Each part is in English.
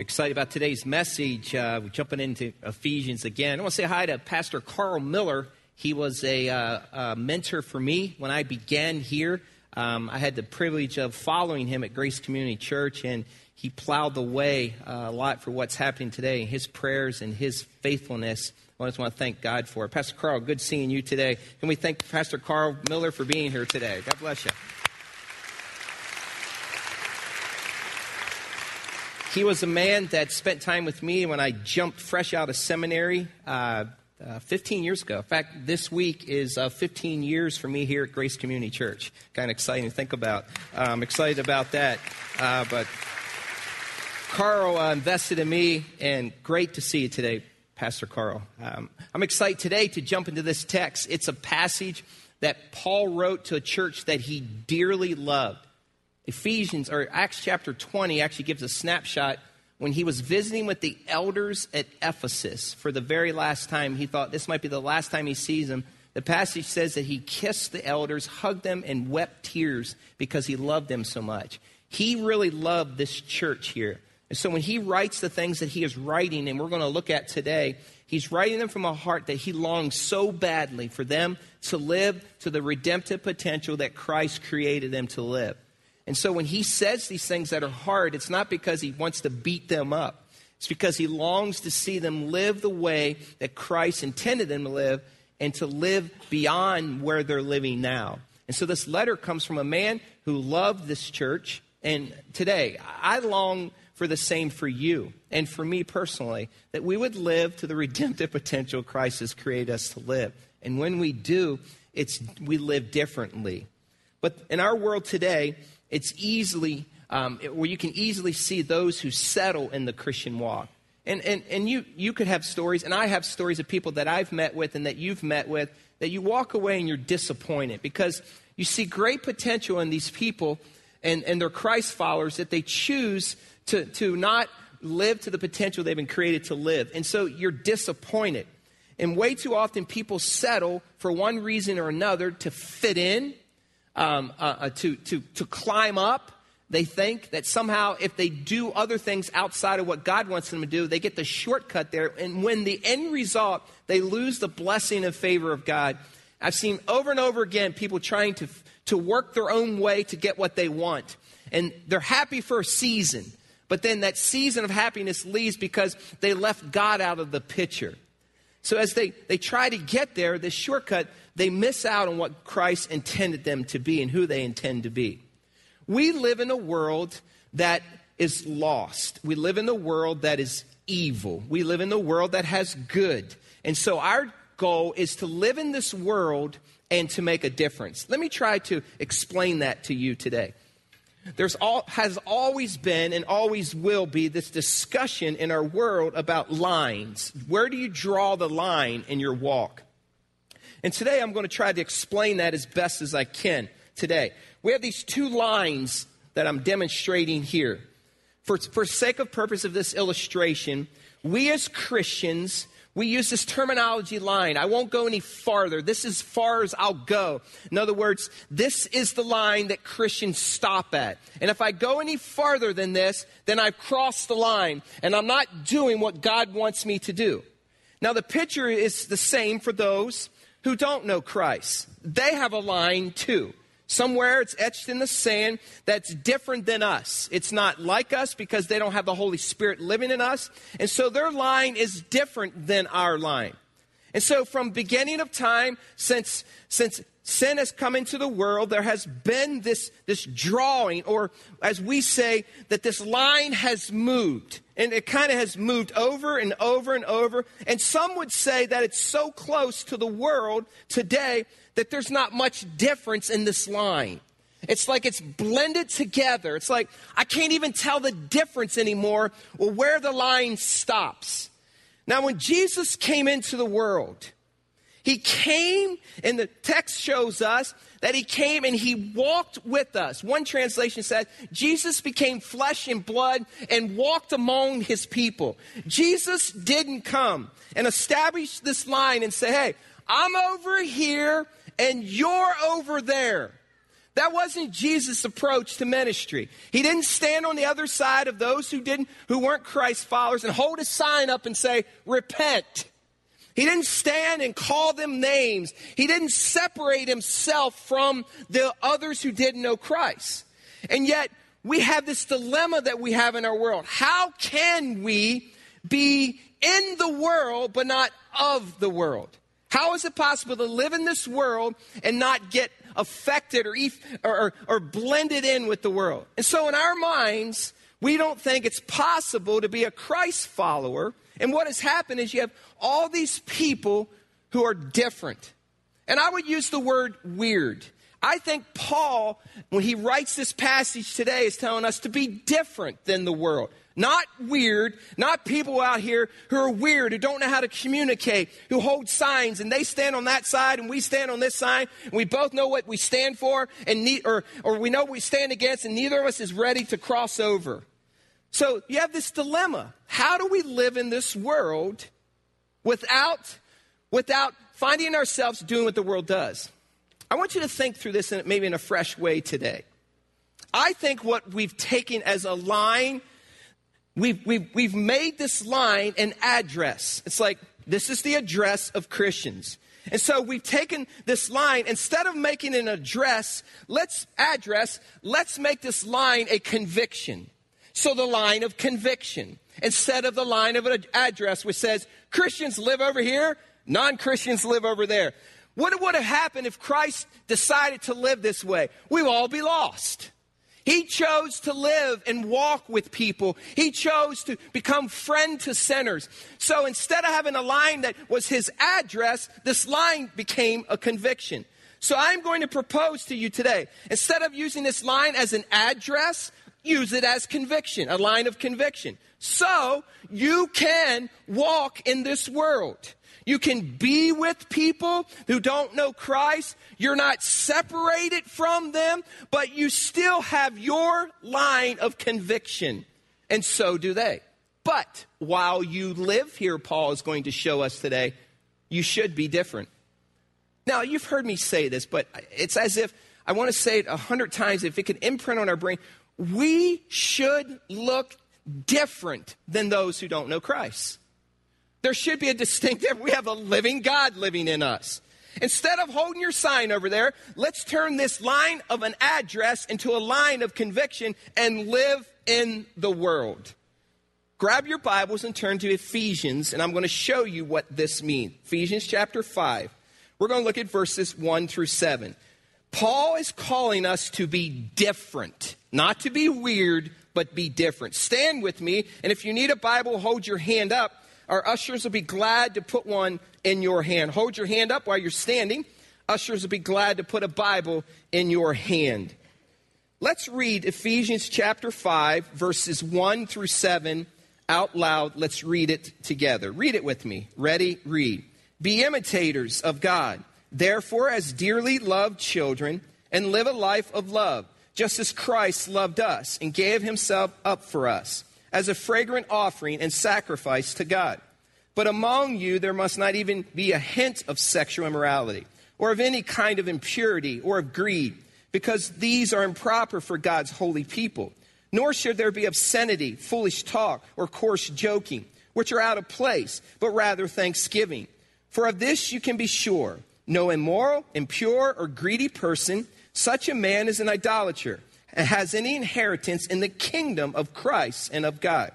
Excited about today's message. Uh, we're jumping into Ephesians again. I want to say hi to Pastor Carl Miller. He was a, uh, a mentor for me when I began here. Um, I had the privilege of following him at Grace Community Church, and he plowed the way uh, a lot for what's happening today. His prayers and his faithfulness. I just want to thank God for it. Pastor Carl, good seeing you today. Can we thank Pastor Carl Miller for being here today? God bless you. He was a man that spent time with me when I jumped fresh out of seminary uh, uh, 15 years ago. In fact, this week is uh, 15 years for me here at Grace Community Church. Kind of exciting to think about. I'm excited about that. Uh, but Carl uh, invested in me, and great to see you today, Pastor Carl. Um, I'm excited today to jump into this text. It's a passage that Paul wrote to a church that he dearly loved. Ephesians or Acts chapter 20 actually gives a snapshot when he was visiting with the elders at Ephesus for the very last time. He thought this might be the last time he sees them. The passage says that he kissed the elders, hugged them, and wept tears because he loved them so much. He really loved this church here. And so when he writes the things that he is writing, and we're going to look at today, he's writing them from a heart that he longs so badly for them to live to the redemptive potential that Christ created them to live. And so when he says these things that are hard, it's not because he wants to beat them up. It's because he longs to see them live the way that Christ intended them to live and to live beyond where they're living now. And so this letter comes from a man who loved this church. And today, I long for the same for you and for me personally, that we would live to the redemptive potential Christ has created us to live. And when we do, it's, we live differently. But in our world today, it's easily, um, where you can easily see those who settle in the Christian walk. And, and, and you, you could have stories, and I have stories of people that I've met with and that you've met with, that you walk away and you're disappointed because you see great potential in these people and, and they're Christ followers that they choose to, to not live to the potential they've been created to live. And so you're disappointed. And way too often people settle for one reason or another to fit in um, uh, uh, to, to, to climb up. They think that somehow if they do other things outside of what God wants them to do, they get the shortcut there. And when the end result, they lose the blessing and favor of God. I've seen over and over again people trying to, to work their own way to get what they want. And they're happy for a season. But then that season of happiness leaves because they left God out of the picture. So as they, they try to get there, this shortcut, they miss out on what Christ intended them to be and who they intend to be. We live in a world that is lost. We live in a world that is evil. We live in a world that has good. And so our goal is to live in this world and to make a difference. Let me try to explain that to you today. There's all, has always been and always will be this discussion in our world about lines. Where do you draw the line in your walk? And today I'm going to try to explain that as best as I can today. We have these two lines that I'm demonstrating here. For, for sake of purpose of this illustration, we as Christians we use this terminology line. I won't go any farther. This is far as I'll go. In other words, this is the line that Christians stop at. And if I go any farther than this, then I've crossed the line and I'm not doing what God wants me to do. Now, the picture is the same for those who don't know Christ. They have a line too. Somewhere it's etched in the sand that's different than us. It's not like us because they don't have the Holy Spirit living in us. And so their line is different than our line. And so from beginning of time, since, since sin has come into the world, there has been this, this drawing, or as we say, that this line has moved. And it kind of has moved over and over and over. And some would say that it's so close to the world today that there's not much difference in this line. It's like it's blended together. It's like I can't even tell the difference anymore or where the line stops. Now, when Jesus came into the world, he came, and the text shows us that he came and he walked with us. One translation says, Jesus became flesh and blood and walked among his people. Jesus didn't come and establish this line and say, hey, I'm over here and you're over there. That wasn't Jesus' approach to ministry. He didn't stand on the other side of those who didn't who weren't Christ followers and hold a sign up and say, "Repent." He didn't stand and call them names. He didn't separate himself from the others who didn't know Christ. And yet, we have this dilemma that we have in our world. How can we be in the world but not of the world? How is it possible to live in this world and not get affected or, or, or, blended in with the world? And so, in our minds, we don't think it's possible to be a Christ follower. And what has happened is you have all these people who are different. And I would use the word weird. I think Paul, when he writes this passage today, is telling us to be different than the world. Not weird, not people out here who are weird, who don't know how to communicate, who hold signs and they stand on that side and we stand on this side and we both know what we stand for and ne- or, or we know what we stand against and neither of us is ready to cross over. So you have this dilemma. How do we live in this world without, without finding ourselves doing what the world does? I want you to think through this in, maybe in a fresh way today. I think what we've taken as a line, we've, we've, we've made this line an address. It's like, this is the address of Christians. And so we've taken this line, instead of making an address, let's address, let's make this line a conviction. So the line of conviction, instead of the line of an address which says, Christians live over here, non Christians live over there. What would have happened if Christ decided to live this way? We would all be lost. He chose to live and walk with people. He chose to become friend to sinners. So instead of having a line that was his address, this line became a conviction. So I'm going to propose to you today, instead of using this line as an address, use it as conviction, a line of conviction. So you can walk in this world. You can be with people who don't know Christ. You're not separated from them, but you still have your line of conviction. And so do they. But while you live here, Paul is going to show us today, you should be different. Now, you've heard me say this, but it's as if I want to say it a hundred times. If it could imprint on our brain, we should look different than those who don't know Christ. There should be a distinctive, we have a living God living in us. Instead of holding your sign over there, let's turn this line of an address into a line of conviction and live in the world. Grab your Bibles and turn to Ephesians, and I'm going to show you what this means. Ephesians chapter 5. We're going to look at verses 1 through 7. Paul is calling us to be different, not to be weird, but be different. Stand with me, and if you need a Bible, hold your hand up our ushers will be glad to put one in your hand. Hold your hand up while you're standing. Ushers will be glad to put a Bible in your hand. Let's read Ephesians chapter 5, verses 1 through 7 out loud. Let's read it together. Read it with me. Ready? Read. Be imitators of God, therefore, as dearly loved children, and live a life of love, just as Christ loved us and gave himself up for us as a fragrant offering and sacrifice to God. But among you there must not even be a hint of sexual immorality, or of any kind of impurity, or of greed, because these are improper for God's holy people. Nor should there be obscenity, foolish talk, or coarse joking, which are out of place, but rather thanksgiving. For of this you can be sure no immoral, impure, or greedy person, such a man is an idolater and has any inheritance in the kingdom of Christ and of God.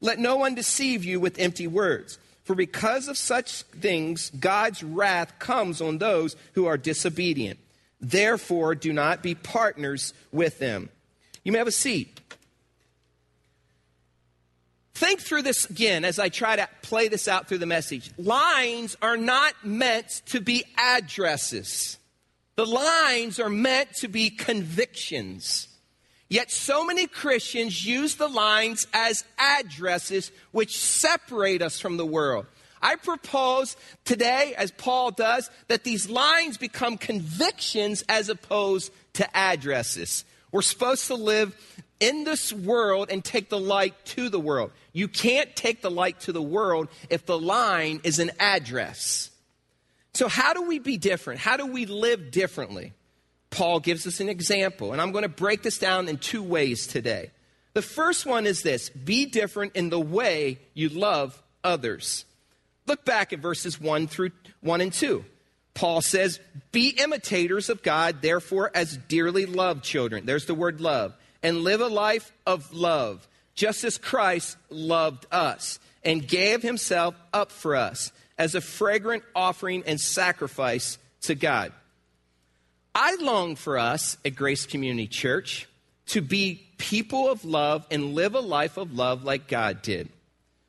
Let no one deceive you with empty words, for because of such things, God's wrath comes on those who are disobedient. Therefore, do not be partners with them. You may have a seat. Think through this again as I try to play this out through the message. Lines are not meant to be addresses. The lines are meant to be convictions. Yet so many Christians use the lines as addresses which separate us from the world. I propose today, as Paul does, that these lines become convictions as opposed to addresses. We're supposed to live in this world and take the light to the world. You can't take the light to the world if the line is an address. So, how do we be different? How do we live differently? Paul gives us an example, and I'm going to break this down in two ways today. The first one is this be different in the way you love others. Look back at verses 1 through 1 and 2. Paul says, Be imitators of God, therefore, as dearly loved children. There's the word love. And live a life of love, just as Christ loved us and gave himself up for us as a fragrant offering and sacrifice to God. I long for us at Grace Community Church to be people of love and live a life of love like God did.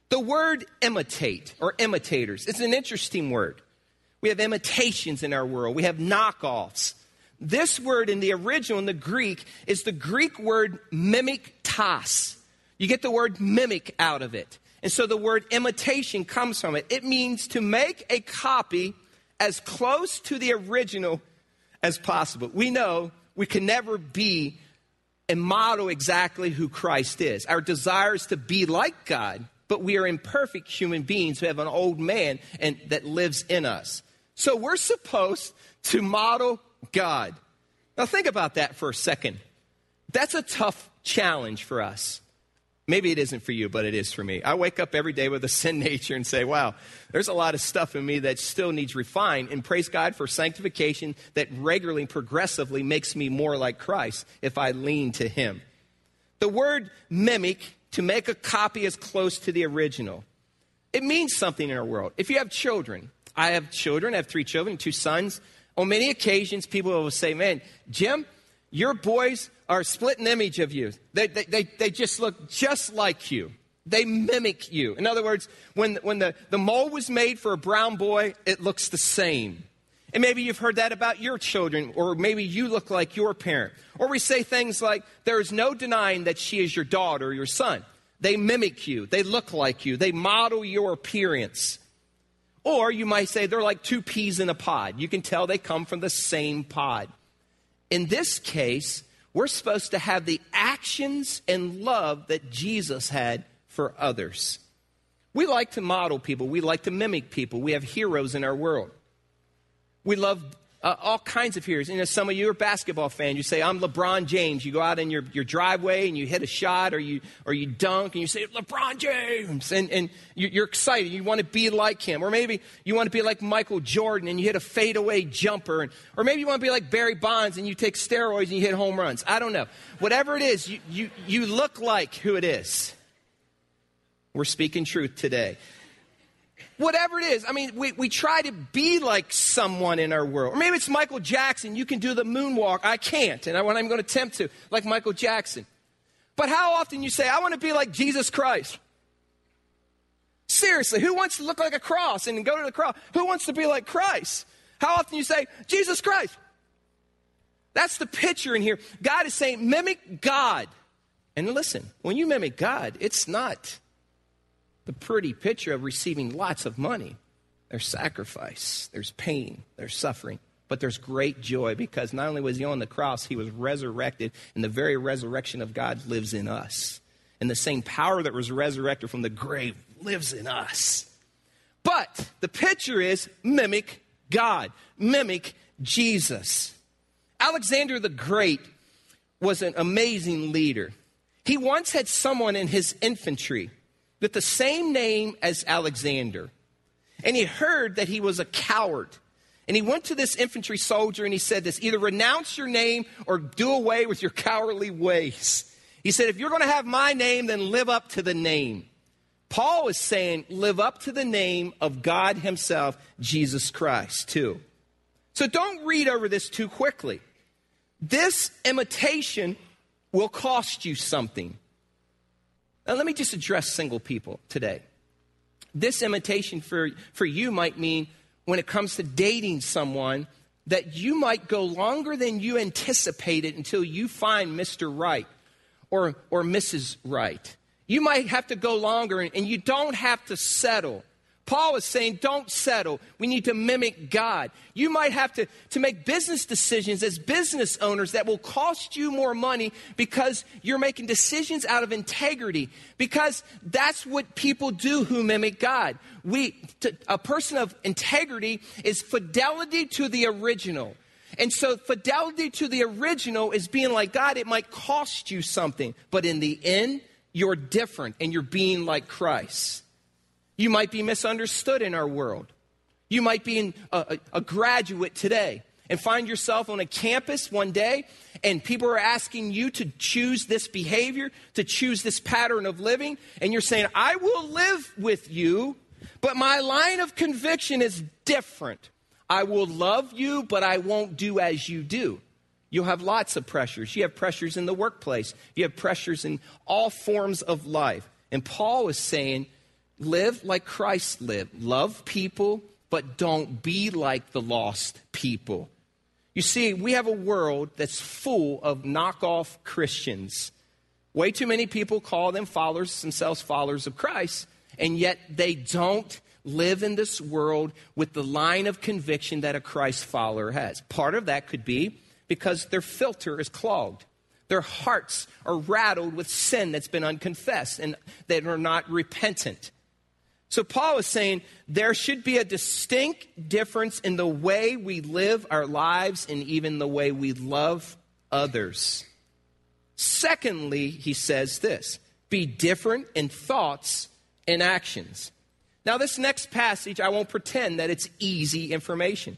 The word imitate or imitators is an interesting word. We have imitations in our world, we have knockoffs. This word in the original, in the Greek, is the Greek word mimiktas. You get the word mimic out of it. And so the word imitation comes from it. It means to make a copy as close to the original as possible. We know we can never be and model exactly who Christ is. Our desire is to be like God, but we are imperfect human beings who have an old man and that lives in us. So we're supposed to model God. Now think about that for a second. That's a tough challenge for us. Maybe it isn't for you, but it is for me. I wake up every day with a sin nature and say, wow, there's a lot of stuff in me that still needs refined. And praise God for sanctification that regularly, progressively makes me more like Christ if I lean to Him. The word mimic, to make a copy as close to the original, it means something in our world. If you have children, I have children, I have three children, two sons. On many occasions, people will say, man, Jim, your boys are a splitting image of you. They, they, they, they just look just like you. They mimic you. In other words, when, when the, the mold was made for a brown boy, it looks the same. And maybe you've heard that about your children, or maybe you look like your parent. Or we say things like, there is no denying that she is your daughter or your son. They mimic you, they look like you, they model your appearance. Or you might say they're like two peas in a pod. You can tell they come from the same pod. In this case, we're supposed to have the actions and love that Jesus had for others. We like to model people, we like to mimic people. We have heroes in our world. We love uh, all kinds of heroes. You know, some of you are basketball fans. You say, I'm LeBron James. You go out in your, your driveway and you hit a shot or you, or you dunk and you say, LeBron James. And, and you, are excited. You want to be like him. Or maybe you want to be like Michael Jordan and you hit a fadeaway jumper. And, or maybe you want to be like Barry Bonds and you take steroids and you hit home runs. I don't know. Whatever it is, you, you, you look like who it is. We're speaking truth today whatever it is. I mean, we, we try to be like someone in our world. Or maybe it's Michael Jackson. You can do the moonwalk. I can't, and I, I'm going to attempt to, like Michael Jackson. But how often you say, I want to be like Jesus Christ? Seriously, who wants to look like a cross and go to the cross? Who wants to be like Christ? How often you say, Jesus Christ? That's the picture in here. God is saying, mimic God. And listen, when you mimic God, it's not the pretty picture of receiving lots of money. There's sacrifice, there's pain, there's suffering, but there's great joy because not only was he on the cross, he was resurrected, and the very resurrection of God lives in us. And the same power that was resurrected from the grave lives in us. But the picture is mimic God, mimic Jesus. Alexander the Great was an amazing leader. He once had someone in his infantry with the same name as Alexander. And he heard that he was a coward. And he went to this infantry soldier and he said this either renounce your name or do away with your cowardly ways. He said, if you're going to have my name, then live up to the name. Paul is saying, live up to the name of God Himself, Jesus Christ, too. So don't read over this too quickly. This imitation will cost you something. Now, let me just address single people today. This imitation for, for you might mean when it comes to dating someone that you might go longer than you anticipated until you find Mr. Right or, or Mrs. Right. You might have to go longer and, and you don't have to settle Paul is saying, don't settle. We need to mimic God. You might have to, to make business decisions as business owners that will cost you more money because you're making decisions out of integrity. Because that's what people do who mimic God. We, to, a person of integrity is fidelity to the original. And so, fidelity to the original is being like God, it might cost you something, but in the end, you're different and you're being like Christ. You might be misunderstood in our world. You might be a, a, graduate today and find yourself on a campus one day and people are asking you to choose this behavior, to choose this pattern of living, and you're saying, I will live with you, but my line of conviction is different. I will love you, but I won't do as you do. You'll have lots of pressures. You have pressures in the workplace, you have pressures in all forms of life. And Paul is saying, live like Christ lived. Love people, but don't be like the lost people. You see, we have a world that's full of knockoff Christians. Way too many people call them followers, themselves followers of Christ, and yet they don't live in this world with the line of conviction that a Christ follower has. Part of that could be because their filter is clogged. Their hearts are rattled with sin that's been unconfessed and that are not repentant. So Paul is saying there should be a distinct difference in the way we live our lives and even the way we love others. Secondly, he says this be different in thoughts and actions. Now, this next passage, I won't pretend that it's easy information.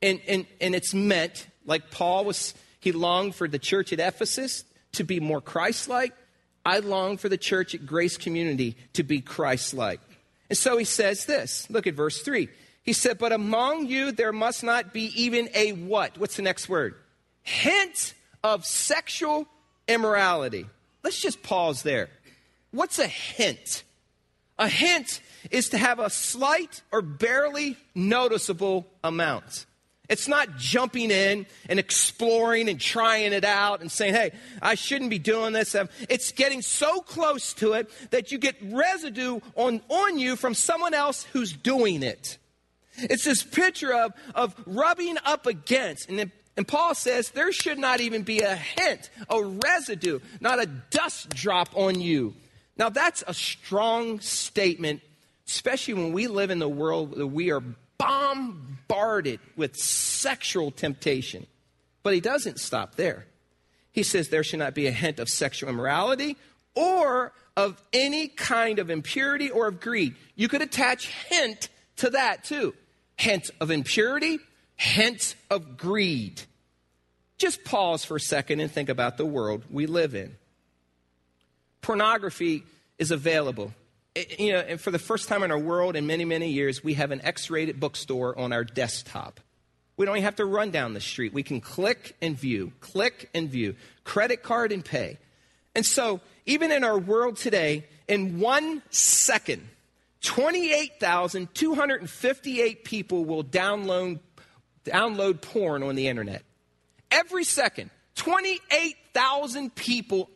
And, and, and it's meant, like Paul was, he longed for the church at Ephesus to be more Christ like. I long for the church at Grace Community to be Christ like. And so he says this look at verse 3. He said, But among you there must not be even a what? What's the next word? Hint of sexual immorality. Let's just pause there. What's a hint? A hint is to have a slight or barely noticeable amount. It's not jumping in and exploring and trying it out and saying, hey, I shouldn't be doing this. It's getting so close to it that you get residue on, on you from someone else who's doing it. It's this picture of, of rubbing up against. And, and Paul says there should not even be a hint, a residue, not a dust drop on you. Now, that's a strong statement, especially when we live in the world that we are bombarded with sexual temptation. But he doesn't stop there. He says there should not be a hint of sexual immorality or of any kind of impurity or of greed. You could attach hint to that too. Hint of impurity, hint of greed. Just pause for a second and think about the world we live in. Pornography is available you know, and for the first time in our world in many, many years, we have an X rated bookstore on our desktop. We don't even have to run down the street. We can click and view, click and view, credit card and pay. And so, even in our world today, in one second, 28,258 people will download, download porn on the internet. Every second, 28,000 people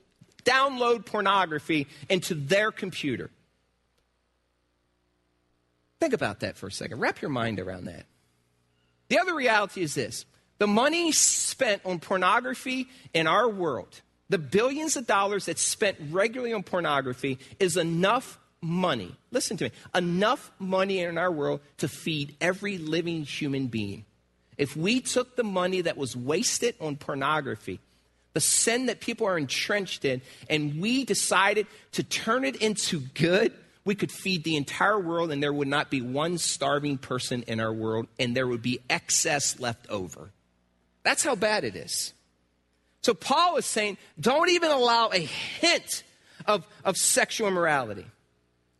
download pornography into their computer. Think about that for a second. Wrap your mind around that. The other reality is this the money spent on pornography in our world, the billions of dollars that's spent regularly on pornography, is enough money. Listen to me enough money in our world to feed every living human being. If we took the money that was wasted on pornography, the sin that people are entrenched in, and we decided to turn it into good, we could feed the entire world and there would not be one starving person in our world and there would be excess left over. That's how bad it is. So Paul is saying, don't even allow a hint of, of sexual immorality.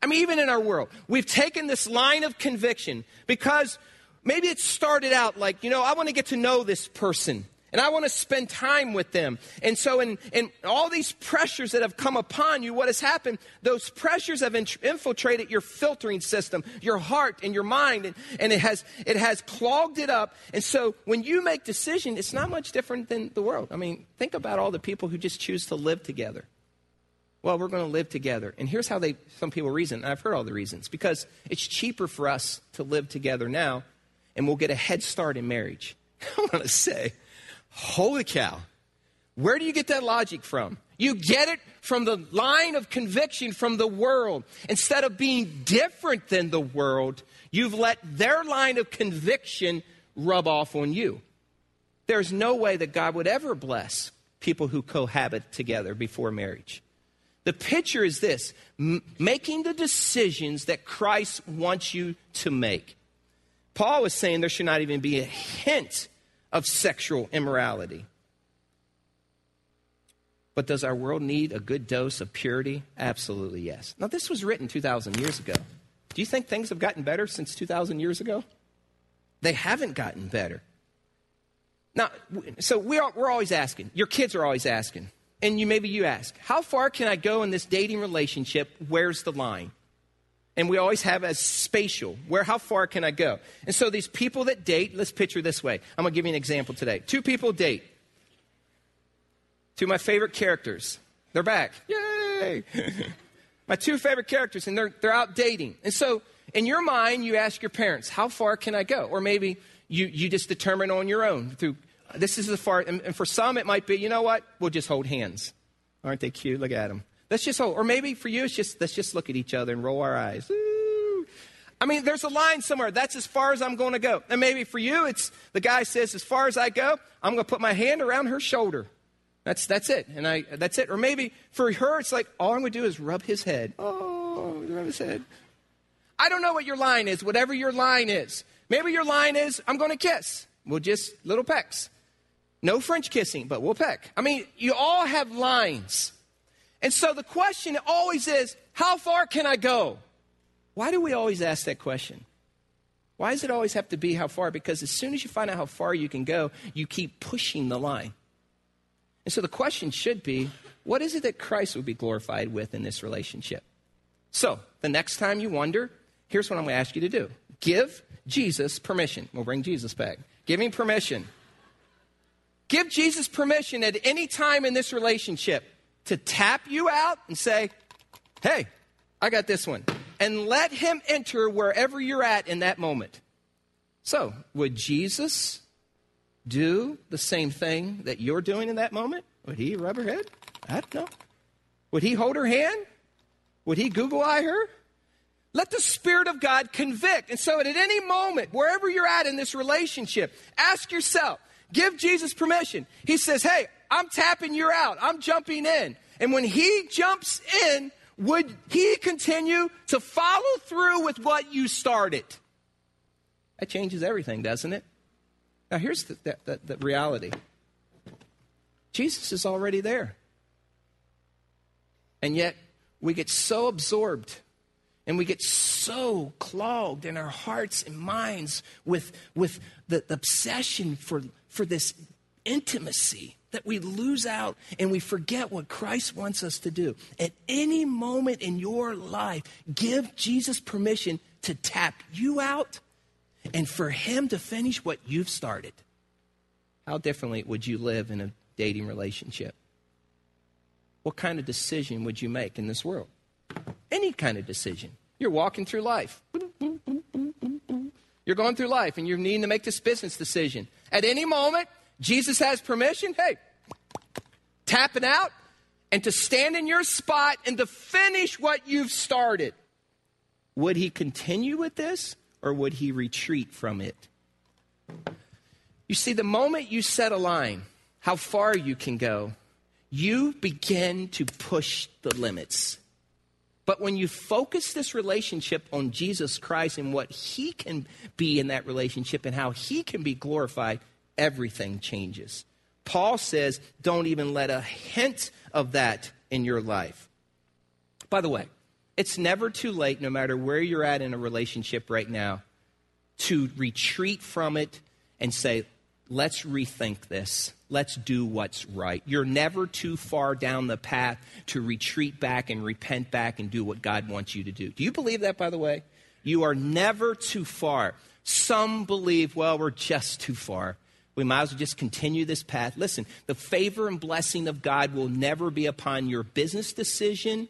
I mean, even in our world, we've taken this line of conviction because maybe it started out like, you know, I want to get to know this person. And I want to spend time with them. And so, in, in all these pressures that have come upon you, what has happened? Those pressures have infiltrated your filtering system, your heart and your mind, and, and it, has, it has clogged it up. And so, when you make decisions, it's not much different than the world. I mean, think about all the people who just choose to live together. Well, we're going to live together. And here's how they, some people reason. I've heard all the reasons. Because it's cheaper for us to live together now, and we'll get a head start in marriage. I want to say, Holy cow. Where do you get that logic from? You get it from the line of conviction from the world. Instead of being different than the world, you've let their line of conviction rub off on you. there's no way that God would ever bless people who cohabit together before marriage. The picture is this m- making the decisions that Christ wants you to make. Paul was saying there should not even be a hint of sexual immorality. But does our world need a good dose of purity? Absolutely, yes. Now, this was written 2,000 years ago. Do you think things have gotten better since 2,000 years ago? They haven't gotten better. Now, so we are, we're always asking, your kids are always asking, and you maybe you ask, how far can I go in this dating relationship? Where's the line? And we always have as spatial, where how far can I go? And so these people that date, let's picture this way. I'm gonna give you an example today. Two people date. Two of my favorite characters. They're back. Yay! my two favorite characters, and they're they're out dating. And so in your mind, you ask your parents, how far can I go? Or maybe you, you just determine on your own through this is the far, and, and for some it might be, you know what? We'll just hold hands. Aren't they cute? Look at them. Let's just. Or maybe for you, it's just let's just look at each other and roll our eyes. Ooh. I mean, there's a line somewhere. That's as far as I'm going to go. And maybe for you, it's the guy says, as far as I go, I'm going to put my hand around her shoulder. That's that's it. And I that's it. Or maybe for her, it's like all I'm going to do is rub his head. Oh, rub his head. I don't know what your line is. Whatever your line is. Maybe your line is, I'm going to kiss. We'll just little pecks. No French kissing, but we'll peck. I mean, you all have lines. And so the question always is, how far can I go? Why do we always ask that question? Why does it always have to be how far? Because as soon as you find out how far you can go, you keep pushing the line. And so the question should be, what is it that Christ would be glorified with in this relationship? So the next time you wonder, here's what I'm going to ask you to do give Jesus permission. We'll bring Jesus back. Give him permission Give Jesus permission at any time in this relationship to tap you out and say, Hey, I got this one. And let him enter wherever you're at in that moment. So, would Jesus do the same thing that you're doing in that moment? Would he rub her head? I don't know. Would he hold her hand? Would he Google eye her? Let the Spirit of God convict. And so, at any moment, wherever you're at in this relationship, ask yourself Give Jesus permission. He says, Hey, I'm tapping you out. I'm jumping in. And when he jumps in, would he continue to follow through with what you started? That changes everything, doesn't it? Now, here's the, the, the, the reality Jesus is already there. And yet, we get so absorbed and we get so clogged in our hearts and minds with, with the, the obsession for for this intimacy that we lose out and we forget what Christ wants us to do. At any moment in your life, give Jesus permission to tap you out and for him to finish what you've started. How differently would you live in a dating relationship? What kind of decision would you make in this world? Any kind of decision. You're walking through life. You're going through life and you're needing to make this business decision. At any moment, Jesus has permission, hey, tap it out and to stand in your spot and to finish what you've started. Would he continue with this or would he retreat from it? You see, the moment you set a line, how far you can go, you begin to push the limits. But when you focus this relationship on Jesus Christ and what he can be in that relationship and how he can be glorified, everything changes. Paul says, don't even let a hint of that in your life. By the way, it's never too late, no matter where you're at in a relationship right now, to retreat from it and say, let's rethink this. Let's do what's right. You're never too far down the path to retreat back and repent back and do what God wants you to do. Do you believe that, by the way? You are never too far. Some believe, well, we're just too far. We might as well just continue this path. Listen, the favor and blessing of God will never be upon your business decision,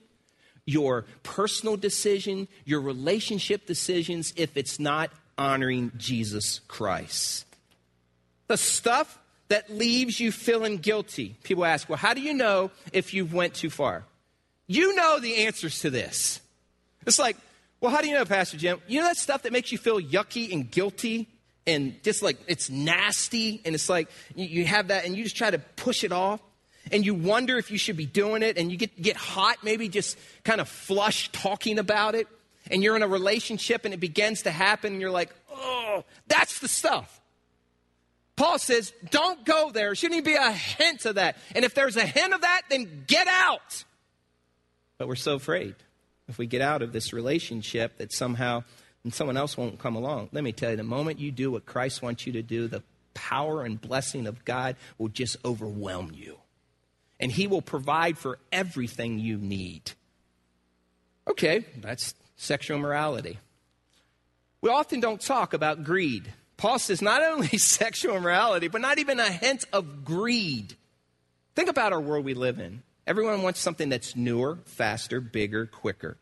your personal decision, your relationship decisions if it's not honoring Jesus Christ. The stuff that leaves you feeling guilty. People ask, well, how do you know if you went too far? You know the answers to this. It's like, well, how do you know, Pastor Jim? You know that stuff that makes you feel yucky and guilty and just like it's nasty and it's like you, have that and you just try to push it off and you wonder if you should be doing it and you get, get hot maybe just kind of flush talking about it and you're in a relationship and it begins to happen and you're like oh that's the stuff. Paul says don't go there. Shouldn't even be a hint of that. And if there's a hint of that then get out. But we're so afraid if we get out of this relationship that somehow and someone else won't come along. Let me tell you, the moment you do what Christ wants you to do, the power and blessing of God will just overwhelm you. And He will provide for everything you need. Okay, that's sexual morality. We often don't talk about greed. Paul says not only sexual immorality, but not even a hint of greed. Think about our world we live in. Everyone wants something that's newer, faster, bigger, quicker.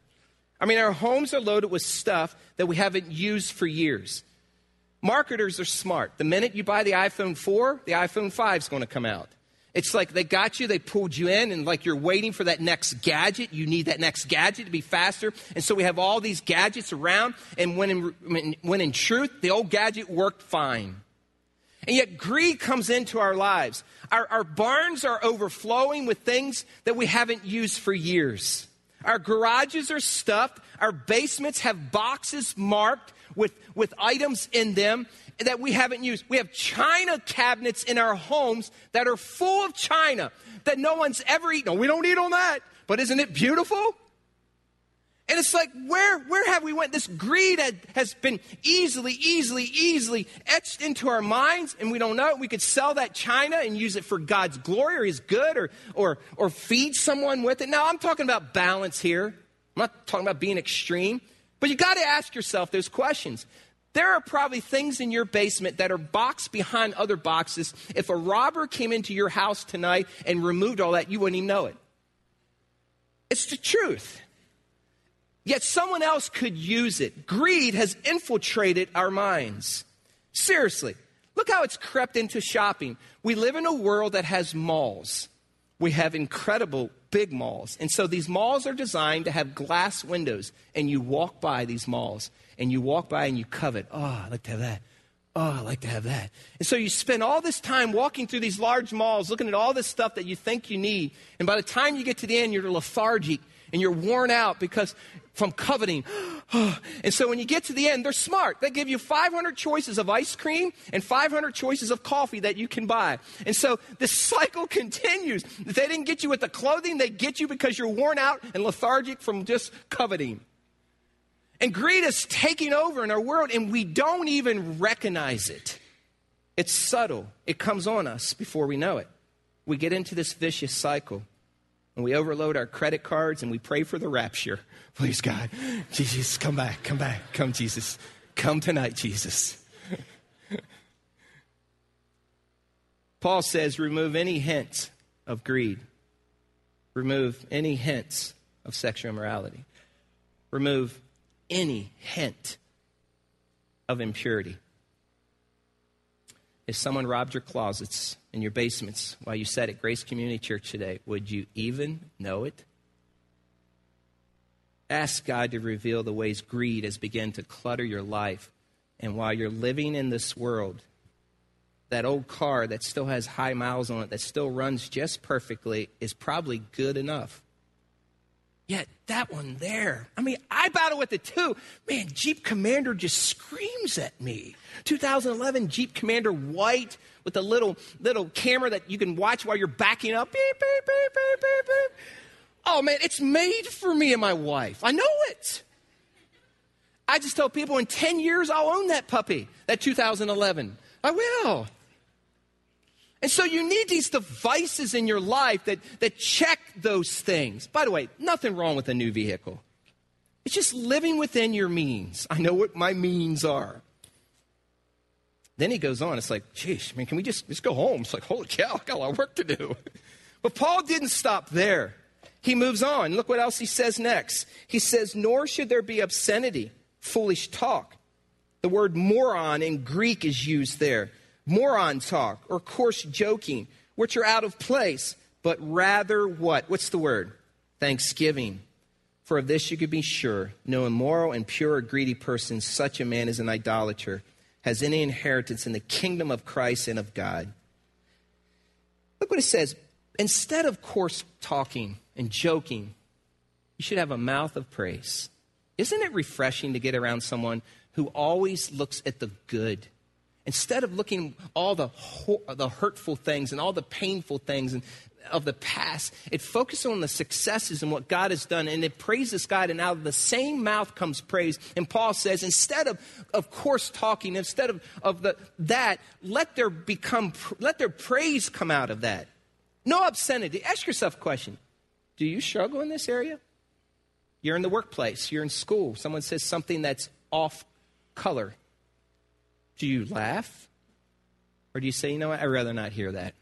I mean, our homes are loaded with stuff that we haven't used for years. Marketers are smart. The minute you buy the iPhone 4, the iPhone 5 is going to come out. It's like they got you, they pulled you in, and like you're waiting for that next gadget. You need that next gadget to be faster. And so we have all these gadgets around, and when in, when in truth, the old gadget worked fine. And yet, greed comes into our lives. Our, our barns are overflowing with things that we haven't used for years. Our garages are stuffed. Our basements have boxes marked with, with items in them that we haven't used. We have china cabinets in our homes that are full of china that no one's ever eaten. No, we don't eat on that. But isn't it beautiful? And it's like, where, where have we went? This greed has been easily, easily, easily etched into our minds, and we don't know it. We could sell that china and use it for God's glory or His good or, or, or feed someone with it. Now, I'm talking about balance here. I'm not talking about being extreme. But you got to ask yourself those questions. There are probably things in your basement that are boxed behind other boxes. If a robber came into your house tonight and removed all that, you wouldn't even know it. It's the truth. Yet someone else could use it. Greed has infiltrated our minds. Seriously, look how it's crept into shopping. We live in a world that has malls. We have incredible big malls. And so these malls are designed to have glass windows. And you walk by these malls and you walk by and you covet, oh, I'd like to have that. Oh, I'd like to have that. And so you spend all this time walking through these large malls, looking at all this stuff that you think you need. And by the time you get to the end, you're lethargic and you're worn out because from coveting. and so when you get to the end, they're smart. They give you 500 choices of ice cream and 500 choices of coffee that you can buy. And so the cycle continues. If they didn't get you with the clothing, they get you because you're worn out and lethargic from just coveting. And greed is taking over in our world, and we don't even recognize it. It's subtle, it comes on us before we know it. We get into this vicious cycle and we overload our credit cards and we pray for the rapture. Please, God, Jesus, come back, come back, come, Jesus. Come tonight, Jesus. Paul says, remove any hint of greed, remove any hints of sexual immorality, remove any hint of impurity. If someone robbed your closets and your basements while you sat at Grace Community Church today, would you even know it? Ask God to reveal the ways greed has begun to clutter your life. And while you're living in this world, that old car that still has high miles on it, that still runs just perfectly, is probably good enough. Yet that one there, I mean, I battle with it too. Man, Jeep Commander just screams at me. 2011 Jeep Commander white with a little little camera that you can watch while you're backing up. Beep, beep, beep. Oh man, it's made for me and my wife. I know it. I just tell people in 10 years I'll own that puppy, that 2011. I will. And so you need these devices in your life that, that check those things. By the way, nothing wrong with a new vehicle. It's just living within your means. I know what my means are. Then he goes on. It's like, geez, man, can we just, just go home? It's like, holy cow, I got a lot of work to do. But Paul didn't stop there. He moves on. Look what else he says next. He says, Nor should there be obscenity, foolish talk. The word moron in Greek is used there moron talk or coarse joking, which are out of place, but rather what? What's the word? Thanksgiving. For of this you could be sure no immoral, impure, or greedy person, such a man is an idolater, has any inheritance in the kingdom of Christ and of God. Look what it says. Instead of coarse talking and joking, you should have a mouth of praise. Isn't it refreshing to get around someone who always looks at the good? Instead of looking all the, the hurtful things and all the painful things and of the past, it focuses on the successes and what God has done, and it praises God, and out of the same mouth comes praise. And Paul says, instead of, of course, talking, instead of, of the, that, let there become, let their praise come out of that. No obscenity. Ask yourself a question. Do you struggle in this area? You're in the workplace, you're in school, someone says something that's off color. Do you laugh? Or do you say, you know what, I'd rather not hear that?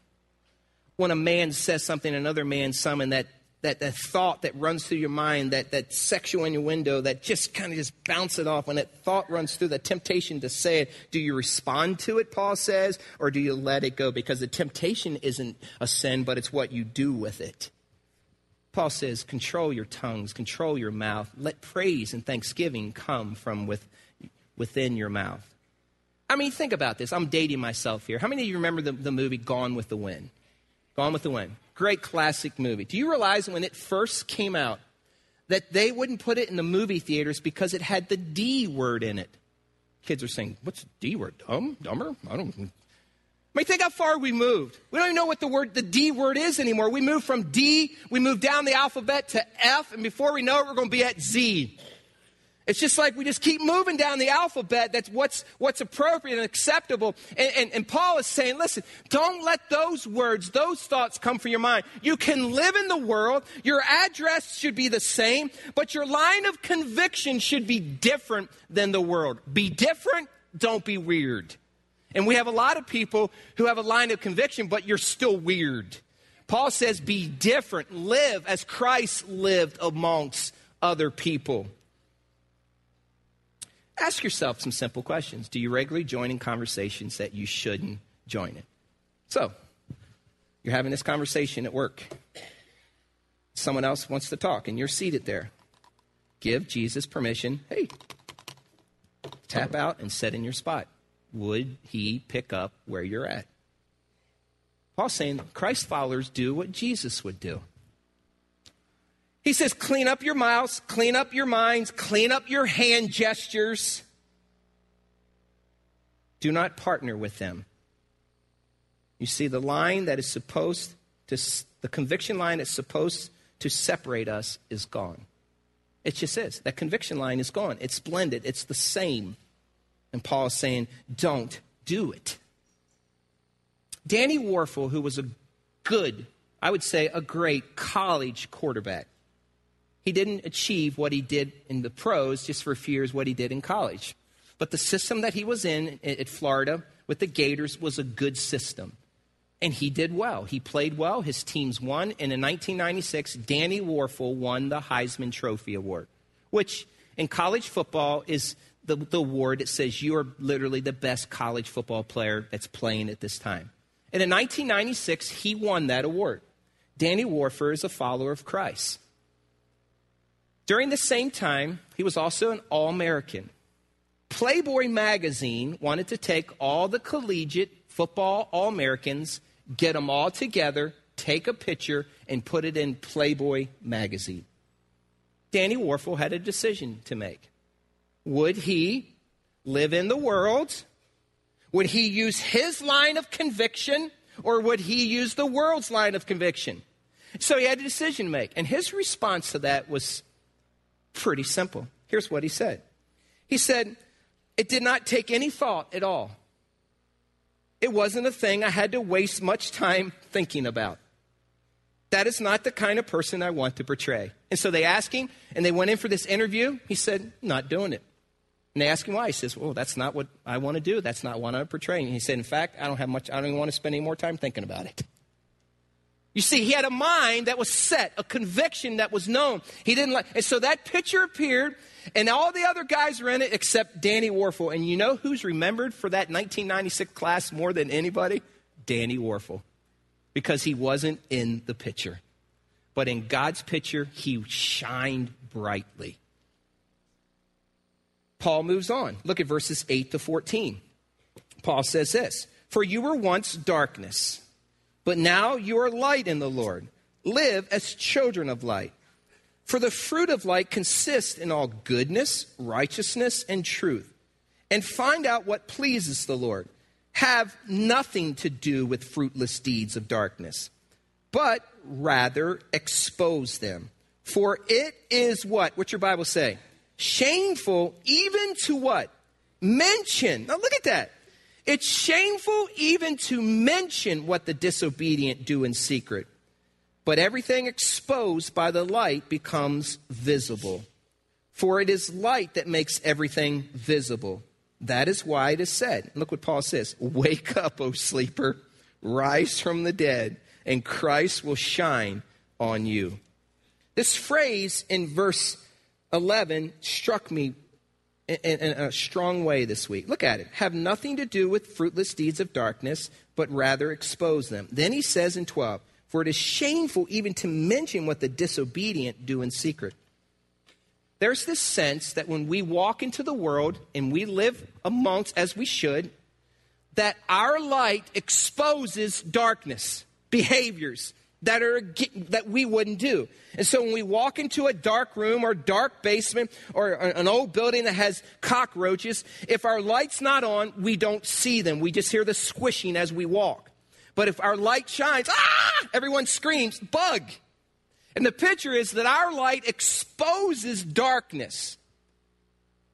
When a man says something, another man some, that, that, that thought that runs through your mind, that, that sexual innuendo, that just kind of just bounce it off, when that thought runs through, the temptation to say it, do you respond to it, Paul says, or do you let it go? Because the temptation isn't a sin, but it's what you do with it. Paul says, control your tongues, control your mouth. Let praise and thanksgiving come from with, within your mouth. I mean, think about this. I'm dating myself here. How many of you remember the, the movie Gone with the Wind? Gone with the Wind. Great classic movie. Do you realize when it first came out that they wouldn't put it in the movie theaters because it had the D word in it? Kids are saying, What's the D word? Dumb? Dumber? I don't I mean, think how far we moved. We don't even know what the word, the D word is anymore. We moved from D, we moved down the alphabet to F, and before we know it, we're going to be at Z. It's just like we just keep moving down the alphabet. That's what's, what's appropriate and acceptable. And, and, and, Paul is saying, listen, don't let those words, those thoughts come from your mind. You can live in the world. Your address should be the same, but your line of conviction should be different than the world. Be different. Don't be weird. And we have a lot of people who have a line of conviction, but you're still weird. Paul says, be different. Live as Christ lived amongst other people. Ask yourself some simple questions. Do you regularly join in conversations that you shouldn't join in? So, you're having this conversation at work. Someone else wants to talk, and you're seated there. Give Jesus permission. Hey, tap out and sit in your spot would he pick up where you're at? Paul's saying Christ followers do what Jesus would do. He says, clean up your mouths, clean up your minds, clean up your hand gestures. Do not partner with them. You see, the line that is supposed to, the conviction line that's supposed to separate us is gone. It just is. That conviction line is gone. It's blended, it's the same. And Paul is saying, don't do it. Danny Wuerffel, who was a good, I would say a great college quarterback, he didn't achieve what he did in the pros just for fears what he did in college. But the system that he was in at Florida with the Gators was a good system. And he did well. He played well. His teams won. And in 1996, Danny Wuerffel won the Heisman Trophy Award, which in college football is the, the award that says you are literally the best college football player that's playing at this time. And in 1996, he won that award. Danny Wuerffel is a follower of Christ. During the same time, he was also an All American. Playboy magazine wanted to take all the collegiate football All Americans, get them all together, take a picture, and put it in Playboy magazine. Danny Wuerffel had a decision to make. Would he live in the world? Would he use his line of conviction or would he use the world's line of conviction? So he had a decision to make. And his response to that was pretty simple. Here's what he said He said, It did not take any thought at all. It wasn't a thing I had to waste much time thinking about. That is not the kind of person I want to portray. And so they asked him, and they went in for this interview. He said, Not doing it. And they asked him why. He says, Well, that's not what I want to do. That's not what I'm portraying. And he said, In fact, I don't have much, I don't even want to spend any more time thinking about it. You see, he had a mind that was set, a conviction that was known. He didn't like, and so that picture appeared, and all the other guys were in it except Danny Wuerffel. And you know who's remembered for that 1996 class more than anybody? Danny Wuerffel. Because he wasn't in the picture. But in God's picture, he shined brightly. Paul moves on. Look at verses 8 to 14. Paul says this For you were once darkness, but now you are light in the Lord. Live as children of light. For the fruit of light consists in all goodness, righteousness, and truth. And find out what pleases the Lord. Have nothing to do with fruitless deeds of darkness, but rather expose them. For it is what? What's your Bible say? Shameful even to what? Mention. Now look at that. It's shameful even to mention what the disobedient do in secret. But everything exposed by the light becomes visible. For it is light that makes everything visible. That is why it is said, look what Paul says Wake up, O sleeper, rise from the dead, and Christ will shine on you. This phrase in verse 11 struck me in, in, a strong way this week. Look at it. Have nothing to do with fruitless deeds of darkness, but rather expose them. Then he says in 12, For it is shameful even to mention what the disobedient do in secret. There's this sense that when we walk into the world and we live amongst, as we should, that our light exposes darkness, behaviors, that are that we wouldn't do. And so when we walk into a dark room or dark basement or an old building that has cockroaches, if our light's not on, we don't see them. We just hear the squishing as we walk. But if our light shines, ah, everyone screams, bug. And the picture is that our light exposes darkness.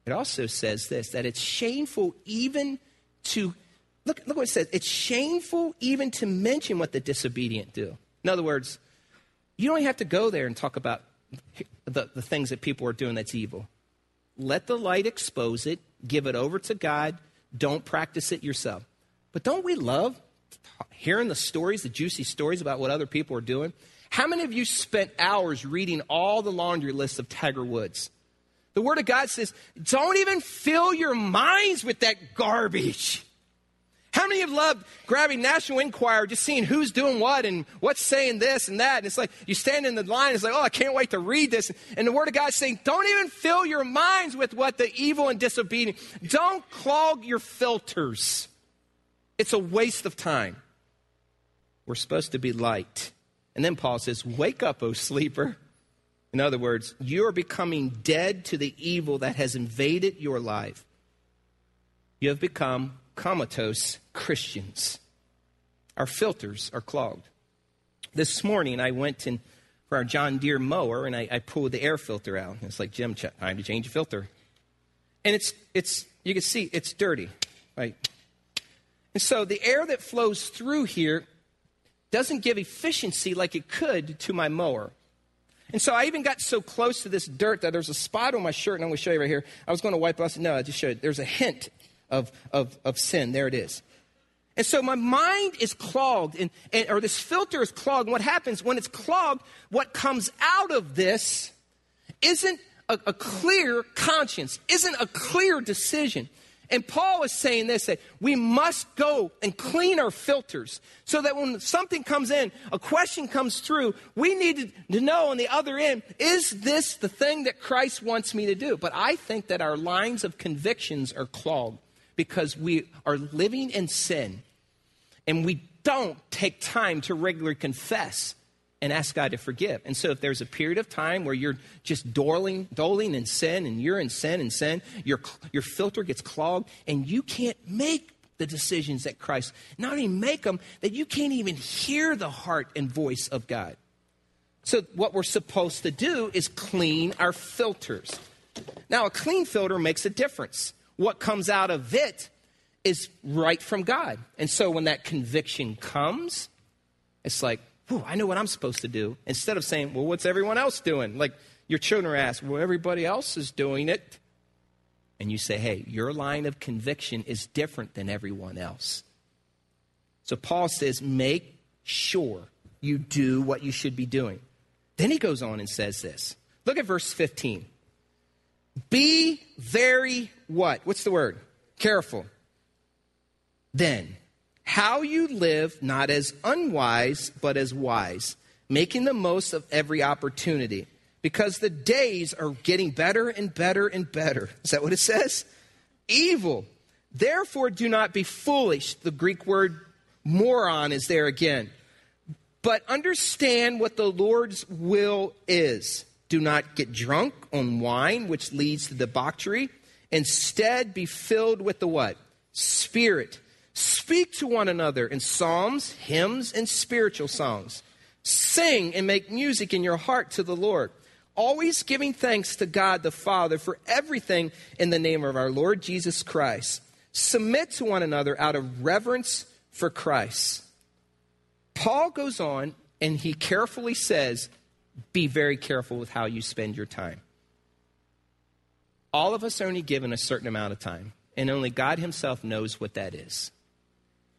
It also says this that it's shameful even to look, look what it says. It's shameful even to mention what the disobedient do. In other words, you don't have to go there and talk about the, the things that people are doing that's evil. Let the light expose it, give it over to God, don't practice it yourself. But don't we love hearing the stories, the juicy stories about what other people are doing? How many of you spent hours reading all the laundry lists of Tiger Woods? The Word of God says, don't even fill your minds with that garbage. How many of you have loved grabbing National Enquirer, just seeing who's doing what and what's saying this and that? And it's like you stand in the line, it's like, oh, I can't wait to read this. And the Word of God is saying, don't even fill your minds with what the evil and disobedient. Don't clog your filters. It's a waste of time. We're supposed to be light. And then Paul says, Wake up, O sleeper. In other words, you are becoming dead to the evil that has invaded your life. You have become comatose Christians. Our filters are clogged. This morning, I went in for our John Deere mower and I, I pulled the air filter out. It's like, Jim, time to change the filter. And it's, it's, you can see it's dirty, right? And so the air that flows through here doesn't give efficiency like it could to my mower. And so I even got so close to this dirt that there's a spot on my shirt, and I'm going to show you right here. I was going to wipe off. No, I just showed. There's a hint of, of, of sin. There it is. And so my mind is clogged, and, and, or this filter is clogged. And what happens when it's clogged, what comes out of this isn't a, a clear conscience, isn't a clear decision. And Paul is saying this that we must go and clean our filters so that when something comes in, a question comes through, we need to know on the other end, is this the thing that Christ wants me to do? But I think that our lines of convictions are clogged because we are living in sin and we don't take time to regularly confess and ask God to forgive. And so if there's a period of time where you're just doling, doling in sin and you're in sin and sin, your, your filter gets clogged and you can't make the decisions that Christ, not only make them, that you can't even hear the heart and voice of God. So what we're supposed to do is clean our filters. Now, a clean filter makes a difference what comes out of it is right from God. And so when that conviction comes, it's like, I know what I'm supposed to do. Instead of saying, well, what's everyone else doing? Like your children are asked, well, everybody else is doing it. And you say, hey, your line of conviction is different than everyone else. So Paul says, make sure you do what you should be doing. Then he goes on and says this. Look at verse 15. Be very what? What's the word? Careful. Then, how you live not as unwise, but as wise, making the most of every opportunity, because the days are getting better and better and better. Is that what it says? Evil. Therefore, do not be foolish. The Greek word moron is there again. But understand what the Lord's will is. Do not get drunk on wine, which leads to debauchery. Instead, be filled with the what? Spirit. Speak to one another in psalms, hymns, and spiritual songs. Sing and make music in your heart to the Lord always giving thanks to God the Father for everything in the name of our Lord Jesus Christ. Submit to one another out of reverence for Christ. Paul goes on and he carefully says, Be very careful with how you spend your time. All of us are only given a certain amount of time, and only God Himself knows what that is.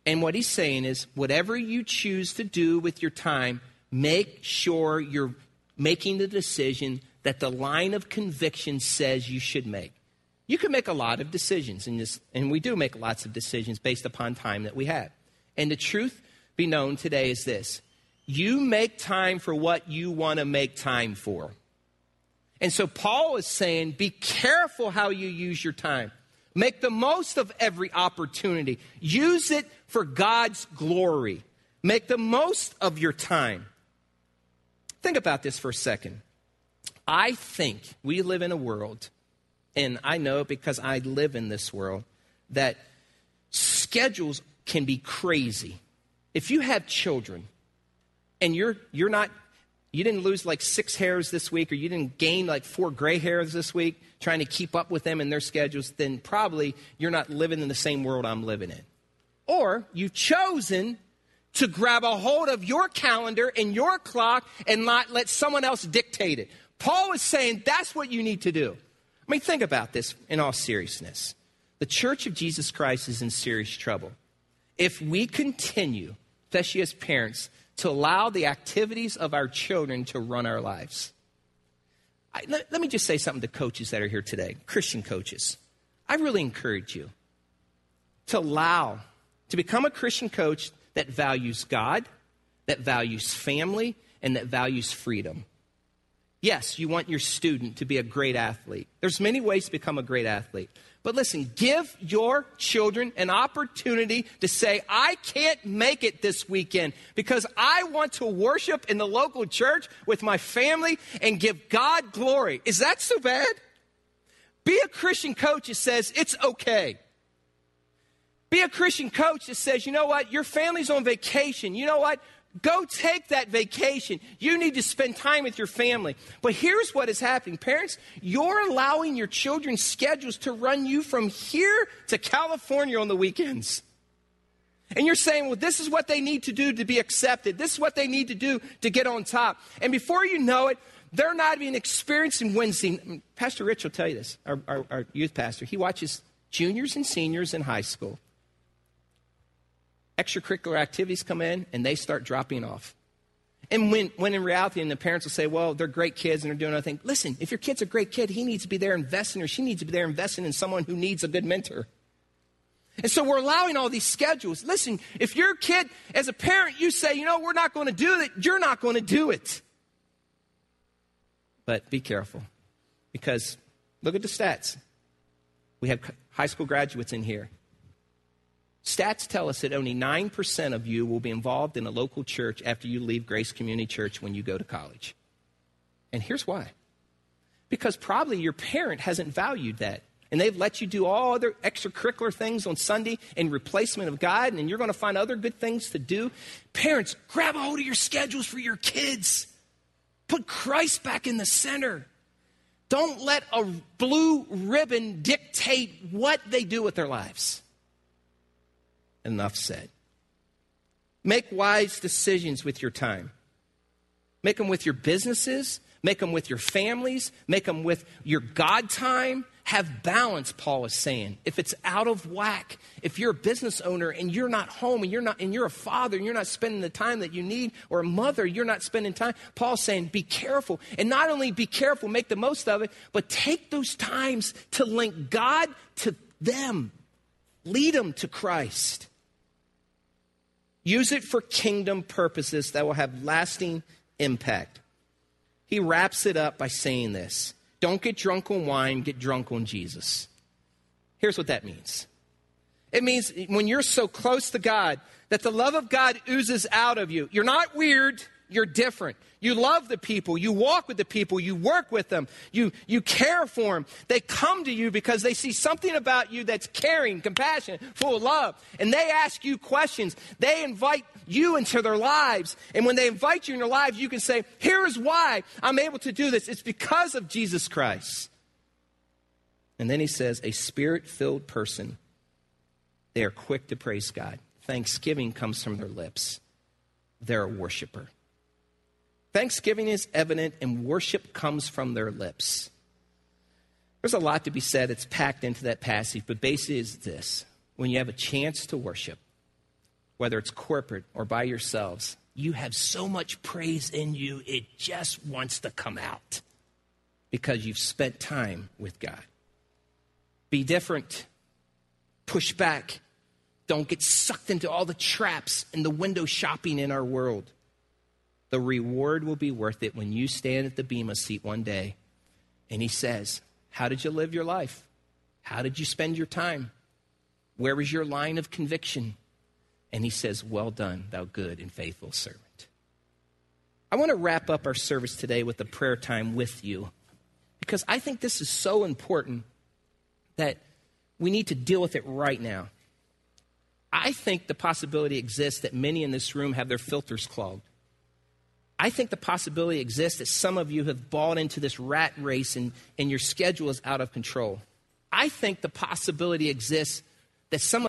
And what He's saying is, whatever you choose to do with your time, make sure you're making the decision that the line of conviction says you should make. You can make a lot of decisions, in this, and we do make lots of decisions based upon time that we have. And the truth be known today is this you make time for what you want to make time for. And so Paul is saying, be careful how you use your time. Make the most of every opportunity. Use it for God's glory. Make the most of your time. Think about this for a second. I think we live in a world, and I know because I live in this world, that schedules can be crazy. If you have children and you're, you're not, you didn't lose like six hairs this week or you didn't gain like four gray hairs this week trying to keep up with them and their schedules, then probably you're not living in the same world I'm living in. Or you've chosen to grab a hold of your calendar and your clock and not let someone else dictate it. Paul is saying that's what you need to do. I mean, think about this in all seriousness. The church of Jesus Christ is in serious trouble. If we continue, especially as parents, to allow the activities of our children to run our lives. I, let, let me just say something to coaches that are here today, Christian coaches. I really encourage you to allow, to become a Christian coach that values God, that values family, and that values freedom. Yes, you want your student to be a great athlete. There's many ways to become a great athlete. But listen, give your children an opportunity to say, I can't make it this weekend because I want to worship in the local church with my family and give God glory. Is that so bad? Be a Christian coach that says it's okay. Be a Christian coach that says, you know what, your family's on vacation. You know what? Go take that vacation. You need to spend time with your family. But here's what is happening. Parents, you're allowing your children's schedules to run you from here to California on the weekends. And you're saying, well, this is what they need to do to be accepted. This is what they need to do to get on top. And before you know it, they're not even experiencing Wednesday. Pastor Rich will tell you this, our, our, our youth pastor. He watches juniors and seniors in high school extracurricular activities come in and they start dropping off. And when, when in reality, and the parents will say, well, they're great kids and they're doing other things. Listen, if your kid's a great kid, he needs to be there investing or she needs to be there investing in someone who needs a good mentor. And so we're allowing all these schedules. Listen, if your kid, as a parent, you say, you know, we're not going to do it, you're not going to do it. But be careful because look at the stats. We have high school graduates in here. Stats tell us that only 9% of you will be involved in a local church after you leave Grace Community Church when you go to college. And here's why because probably your parent hasn't valued that. And they've let you do all other extracurricular things on Sunday in replacement of God, and you're going to find other good things to do. Parents, grab a hold of your schedules for your kids. Put Christ back in the center. Don't let a blue ribbon dictate what they do with their lives. Enough said. Make wise decisions with your time. Make them with your businesses, make them with your families, make them with your God time. Have balance, Paul is saying. If it's out of whack, if you're a business owner and you're not home and you're not and you're a father and you're not spending the time that you need, or a mother, you're not spending time, Paul's saying, be careful. And not only be careful, make the most of it, but take those times to link God to them. Lead them to Christ. Use it for kingdom purposes that will have lasting impact. He wraps it up by saying this Don't get drunk on wine, get drunk on Jesus. Here's what that means It means when you're so close to God that the love of God oozes out of you. You're not weird, you're different. You love the people, you walk with the people, you work with them, you, you care for them. They come to you because they see something about you that's caring, compassionate, full of love. And they ask you questions. They invite you into their lives. And when they invite you in their lives, you can say, Here is why I'm able to do this. It's because of Jesus Christ. And then he says, A spirit filled person, they are quick to praise God. Thanksgiving comes from their lips. They're a worshiper. Thanksgiving is evident, and worship comes from their lips. There's a lot to be said. It's packed into that passage, but basically, is this when you have a chance to worship, whether it's corporate or by yourselves, you have so much praise in you, it just wants to come out because you've spent time with God. Be different, push back, don't get sucked into all the traps and the window shopping in our world. The reward will be worth it when you stand at the Bema seat one day and he says, How did you live your life? How did you spend your time? Where was your line of conviction? And he says, Well done, thou good and faithful servant. I want to wrap up our service today with a prayer time with you because I think this is so important that we need to deal with it right now. I think the possibility exists that many in this room have their filters clogged. I think the possibility exists that some of you have bought into this rat race and, and your schedule is out of control. I think the possibility exists that some